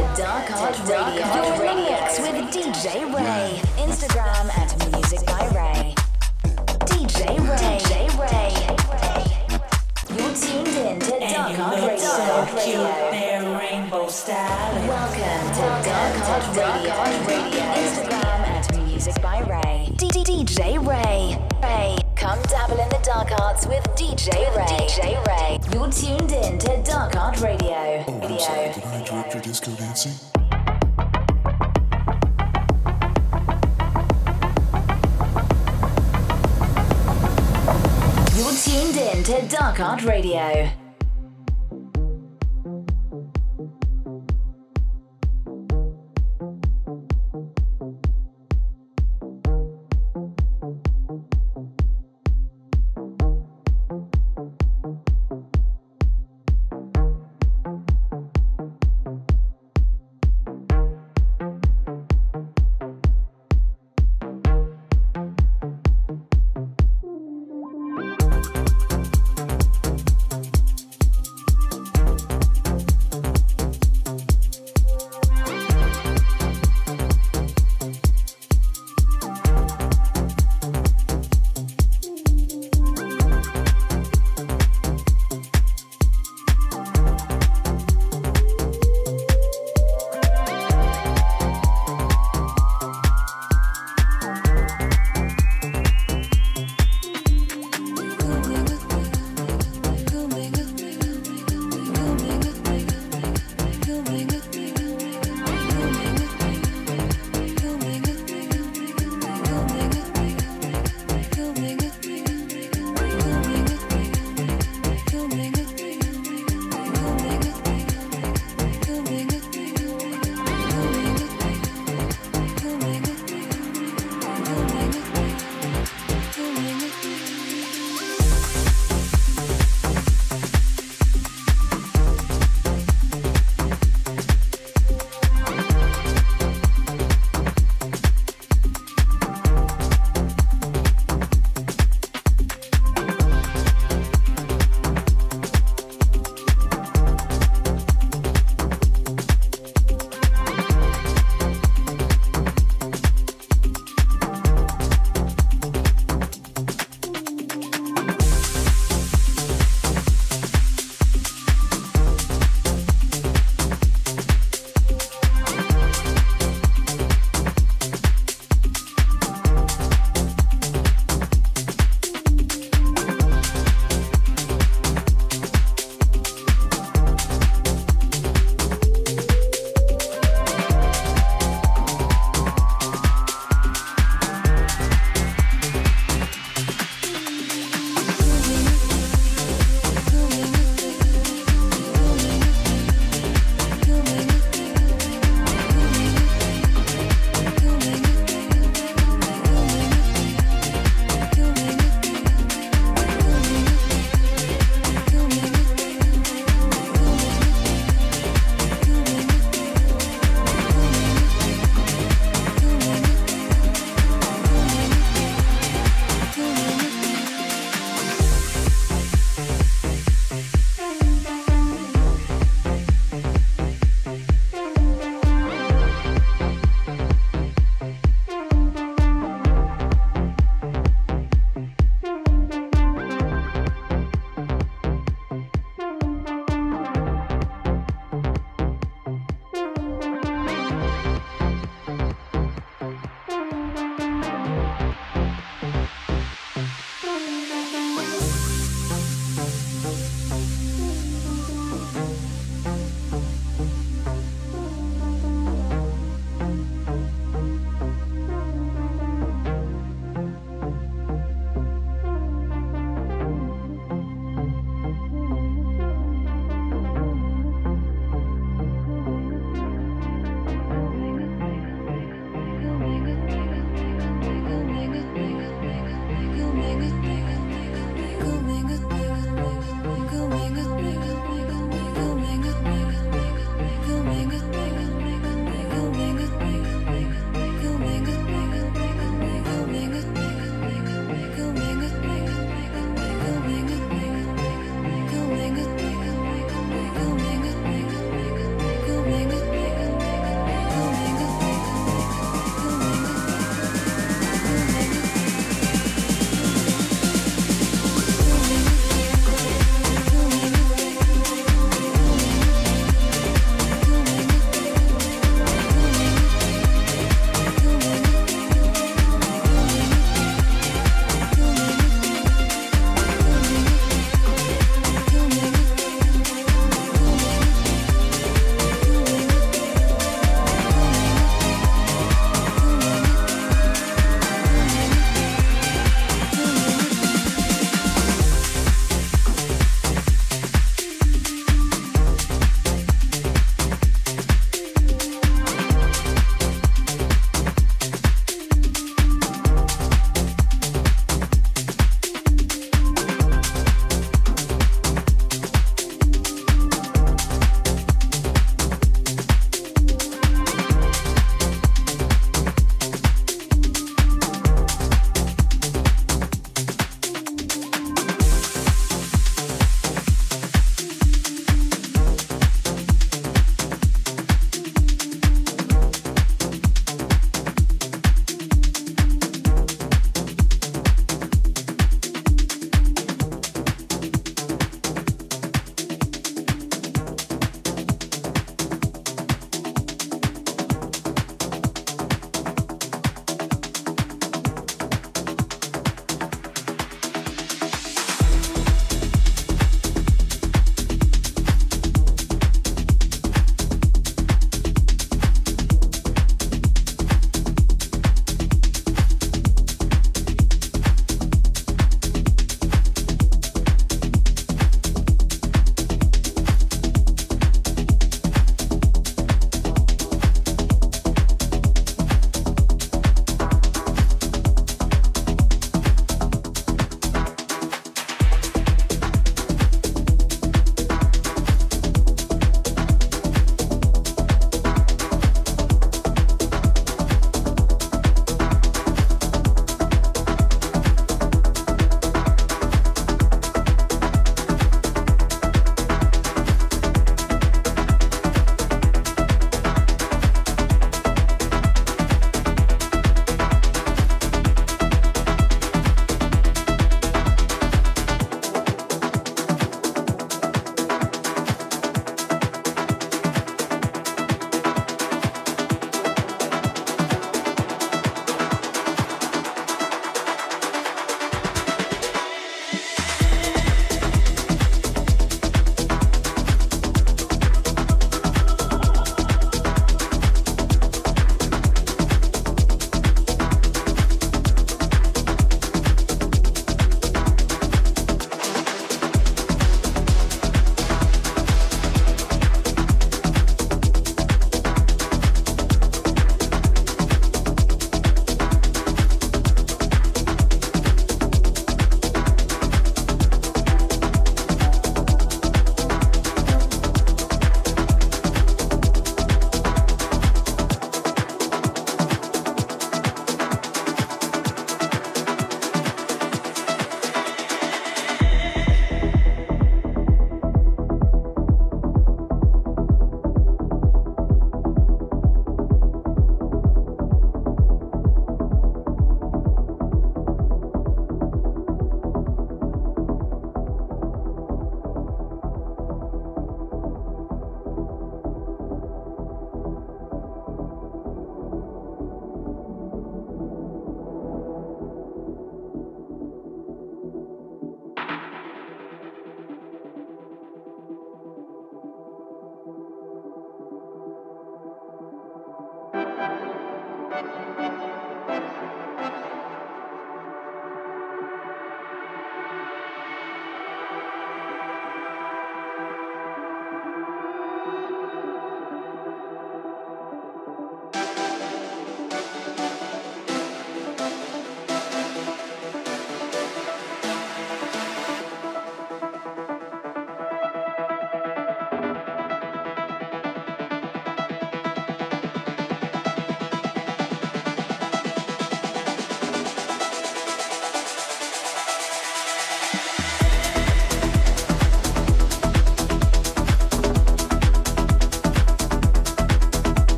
to Dark Art Radio. Your remix with DJ Ray. Instagram at Music by Ray. DJ Ray. DJ Ray. You're tuned in to Dark Art Radio. so cute, their rainbow style. Welcome to Dark Art Radio. Instagram at Music by Ray. DJ Ray. Ray. Come dabble in the dark arts with DJ Ray. DJ Ray. You're tuned in to Dark Art Radio. Oh, I'm sorry. Did I interrupt your disco dancing? You're tuned in to Dark Art Radio.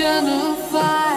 ocean of.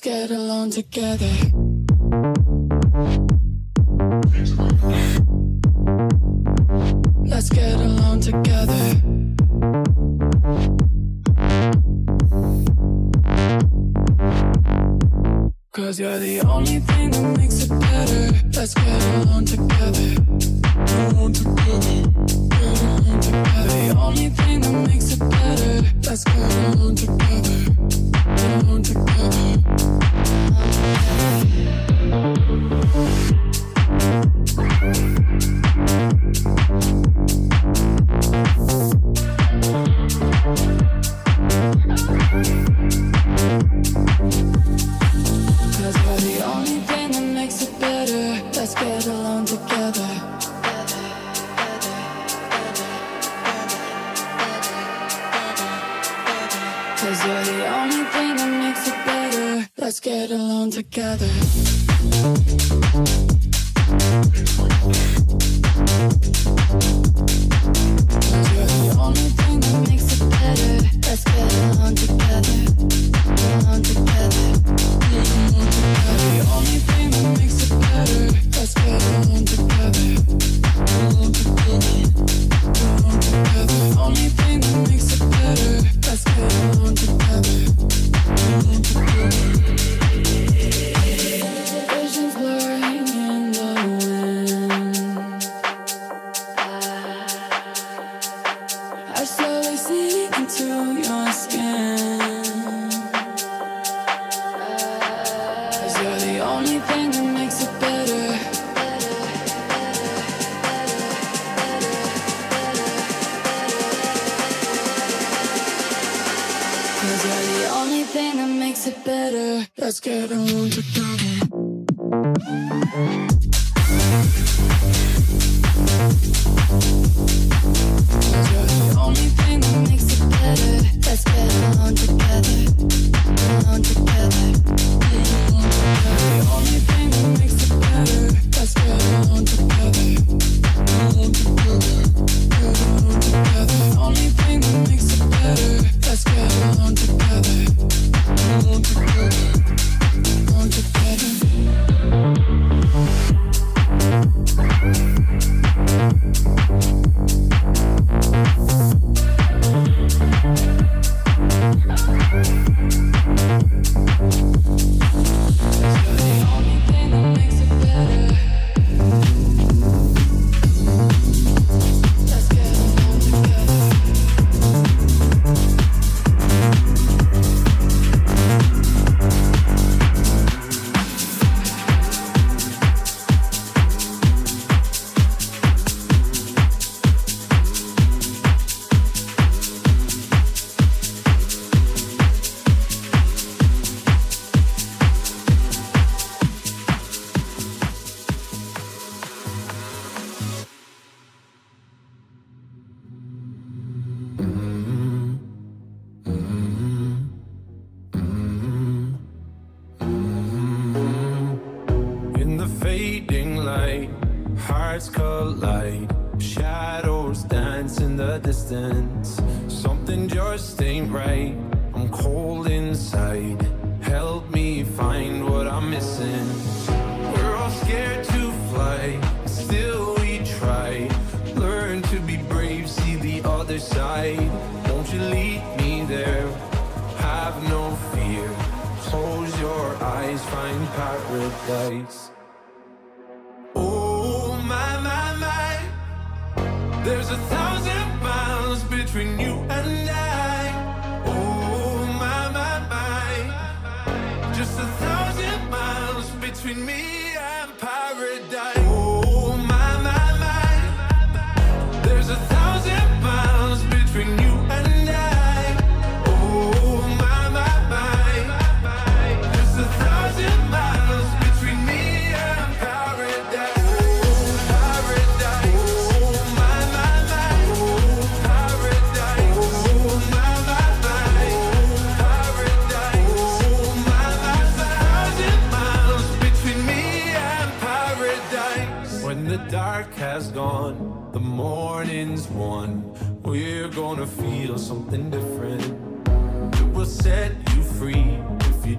get along together.